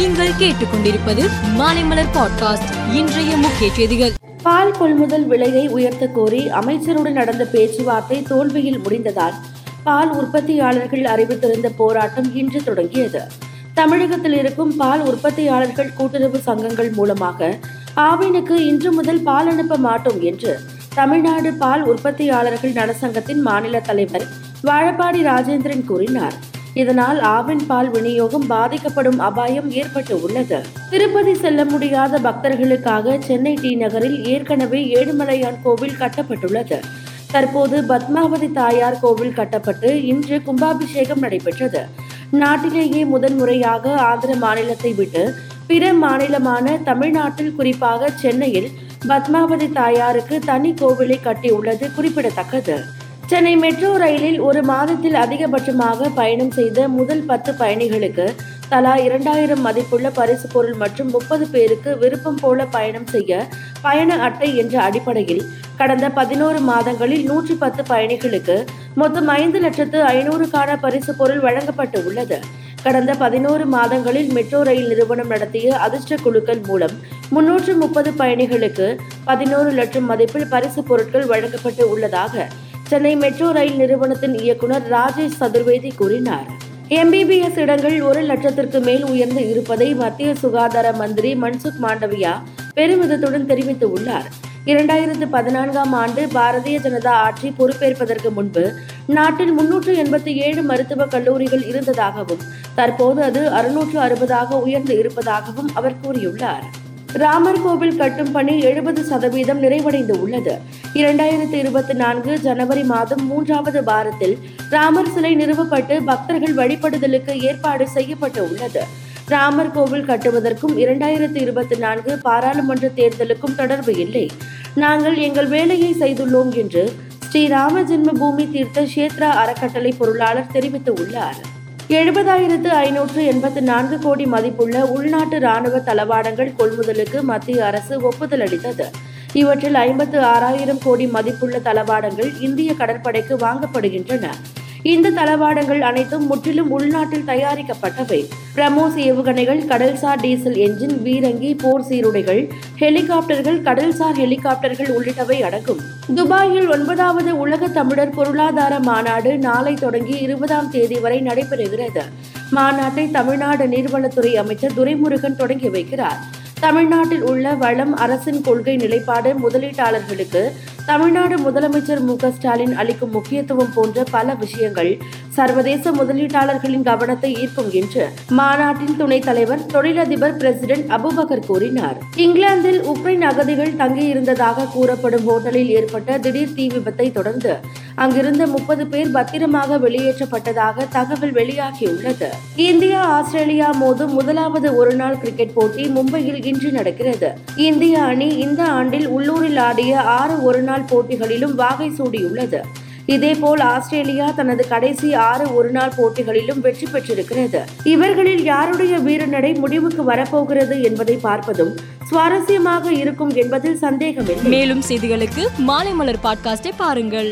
நீங்கள் கேட்டுக்கொண்டிருப்பது மாலைமலர் பாட்காஸ்ட் இன்றைய முக்கிய செய்திகள். பால் கொள்முதல் விலையை உயர்த்த கோரி அமைச்சருடன் நடந்த பேச்சுவார்த்தை தோல்வியில் முடிந்ததால் பால் உற்பத்தியாளர்கள் அறிவித்திருந்த போராட்டம் இன்று தொடங்கியது. தமிழகத்தில் இருக்கும் பால் உற்பத்தியாளர்கள் கூட்டுறவு சங்கங்கள் மூலமாக ஆவினுக்கு இன்று முதல் பால் அனுப்ப மாட்டோம் என்று தமிழ்நாடு பால் உற்பத்தியாளர்கள் நலசங்கத்தின் மாநில தலைவர் வாழப்பாடி ராஜேந்திரன் கூறினார். இதனால் ஆவின் பால் விநியோகம் பாதிக்கப்படும் அபாயம் ஏற்பட்டு உள்ளது. திருப்பதி செல்ல முடியாத பக்தர்களுக்காக சென்னை டி நகரில் ஏற்கனவே ஏழுமலையான் கோவில் கட்டப்பட்டுள்ளது. தற்போது பத்மாவதி தாயார் கோவில் கட்டப்பட்டு இன்று கும்பாபிஷேகம் நடைபெற்றது. நாட்டிலேயே முதன்முறையாக ஆந்திர மாநிலத்தை விட்டு பிற மாநிலமான தமிழ்நாட்டில் குறிப்பாக சென்னையில் பத்மாவதி தாயாருக்கு தனி கோவிலை கட்டியுள்ளது குறிப்பிடத்தக்கது. சென்னை மெட்ரோ ரயிலில் ஒரு மாதத்தில் அதிகபட்சமாக பயணம் செய்த முதல் பத்து பயணிகளுக்கு தலா இரண்டாயிரம் மதிப்புள்ள பரிசு பொருள் மற்றும் முப்பது பேருக்கு விருப்பம் போல பயணம் செய்ய பயண அட்டை என்ற அடிப்படையில் கடந்த பதினோரு மாதங்களில் நூற்றி பத்து பயணிகளுக்கு மொத்தம் ஐந்து லட்சத்து ஐநூறுக்கான பரிசு பொருள் வழங்கப்பட்டு உள்ளது. கடந்த பதினோரு மாதங்களில் மெட்ரோ ரயில் நிறுவனம் நடத்திய அதிர்ஷ்ட குழுக்கள் மூலம் முன்னூற்று முப்பது பயணிகளுக்கு பதினோரு லட்சம் மதிப்பில் பரிசு பொருட்கள் வழங்கப்பட்டு உள்ளதாக சென்னை மெட்ரோ ரயில் நிறுவனத்தின் இயக்குனர் ராஜேஷ் சதுர்வேதி கூறினார். எம்பிபிஎஸ் இடங்கள் ஒரு லட்சத்திற்கு மேல் உயர்ந்து இருப்பதை மத்திய சுகாதார மந்திரி மன்சுக் மாண்டவியா பெருமிதத்துடன் தெரிவித்துள்ளார் இரண்டாயிரத்து பதினான்காம் ஆண்டு பாரதிய ஜனதா ஆட்சி பொறுப்பேற்பதற்கு முன்பு நாட்டில் முன்னூற்று எண்பத்தி ஏழு மருத்துவக் கல்லூரிகள் இருந்ததாகவும் தற்போது அது அறுநூற்று அறுபதாக உயர்ந்து இருப்பதாகவும் அவர் கூறியுள்ளார். ராமர் கோவில் கட்டும் பணி எழுபது சதவீதம் நிறைவடைந்து உள்ளது இரண்டாயிரத்தி இருபத்தி நான்கு ஜனவரி மாதம் மூன்றாவது வாரத்தில் ராமர் சிலை நிறுவப்பட்டு பக்தர்கள் வழிபடுதலுக்கு ஏற்பாடு செய்யப்பட்டு உள்ளது ராமர் கோவில் கட்டுவதற்கும் இரண்டாயிரத்தி இருபத்தி நான்கு பாராளுமன்ற தேர்தலுக்கும் தொடர்பு இல்லை. நாங்கள் எங்கள் வேலையை செய்துள்ளோம் என்று ஸ்ரீ ராம ஜென்ம பூமி தீர்த்த கஷேத்ரா அறக்கட்டளை பொருளாளர் தெரிவித்துள்ளார். எழுபதாயிரத்து ஐநூற்று எண்பத்து நான்கு கோடி மதிப்புள்ள உள்நாட்டு ராணுவ தளவாடங்கள் கொள்முதலுக்கு மத்திய அரசு ஒப்புதல் அளித்தது. இவற்றில் ஐம்பத்து ஆறாயிரம் கோடி மதிப்புள்ள தளவாடங்கள் இந்திய கடற்படைக்கு வாங்கப்படுகின்றன. இந்த தளவாடங்கள் அனைத்தும் முற்றிலும் உள்நாட்டில் தயாரிக்கப்பட்டவை. பிரமோஸ் ஏவுகணைகள் கடல்சார் டீசல் என்ஜின் வீரங்கி போர் சீருடைகள் ஹெலிகாப்டர்கள் கடல்சார் ஹெலிகாப்டர்கள் உள்ளிட்டவை அடங்கும். துபாயில் ஒன்பதாவது உலக தமிழர் பொருளாதார மாநாடு நாளை தொடங்கி இருபதாம் தேதி வரை நடைபெறுகிறது. மாநாட்டை தமிழ்நாடு நீர்வளத்துறை அமைச்சர் துரைமுருகன் தொடங்கி வைக்கிறார். தமிழ்நாட்டில் உள்ள வளம் அரசின் கொள்கை நிலைப்பாடு முதலீட்டாளர்களுக்கு தமிழ்நாடு முதலமைச்சர் மு ஸ்டாலின் அளிக்கும் முக்கியத்துவம் போன்ற பல விஷயங்கள் சர்வதேச முதலீட்டாளர்களின் கவனத்தை ஈர்க்கும் என்று மாநாட்டின் துணைத் தலைவர் தொழிலதிபர் பிரசிடென்ட் அபுபகர் கூறினார். இங்கிலாந்தில் உக்ரைன் அகதிகள் தங்கியிருந்ததாக கூறப்படும் ஹோட்டலில் ஏற்பட்ட திடீர் தீ விபத்தை தொடர்ந்து அங்கிருந்த முப்பது பேர் பத்திரமாக வெளியேற்றப்பட்டதாக தகவல் வெளியாகியுள்ளது. இந்தியா ஆஸ்திரேலியா மோதும் முதலாவது ஒருநாள் கிரிக்கெட் போட்டி மும்பையில் இன்று நடக்கிறது. இந்திய அணி இந்த ஆண்டில் உள்ளூரில் ஆடிய ஆறு ஒருநாள் போட்டிகளிலும் வாகை சூடியுள்ளது. இதேபோல் ஆஸ்திரேலியா தனது கடைசி ஆறு ஒருநாள் போட்டிகளிலும் வெற்றி பெற்றிருக்கிறது. இவர்களில் யாருடைய வீரநடை முடிவுக்கு வரப்போகிறது என்பதை பார்ப்பதும் சுவாரஸ்யமாக இருக்கும் என்பதில் சந்தேகமில்லை. மேலும் செய்திகளுக்கு மாலை மலர் பாட்காஸ்டை பாருங்கள்.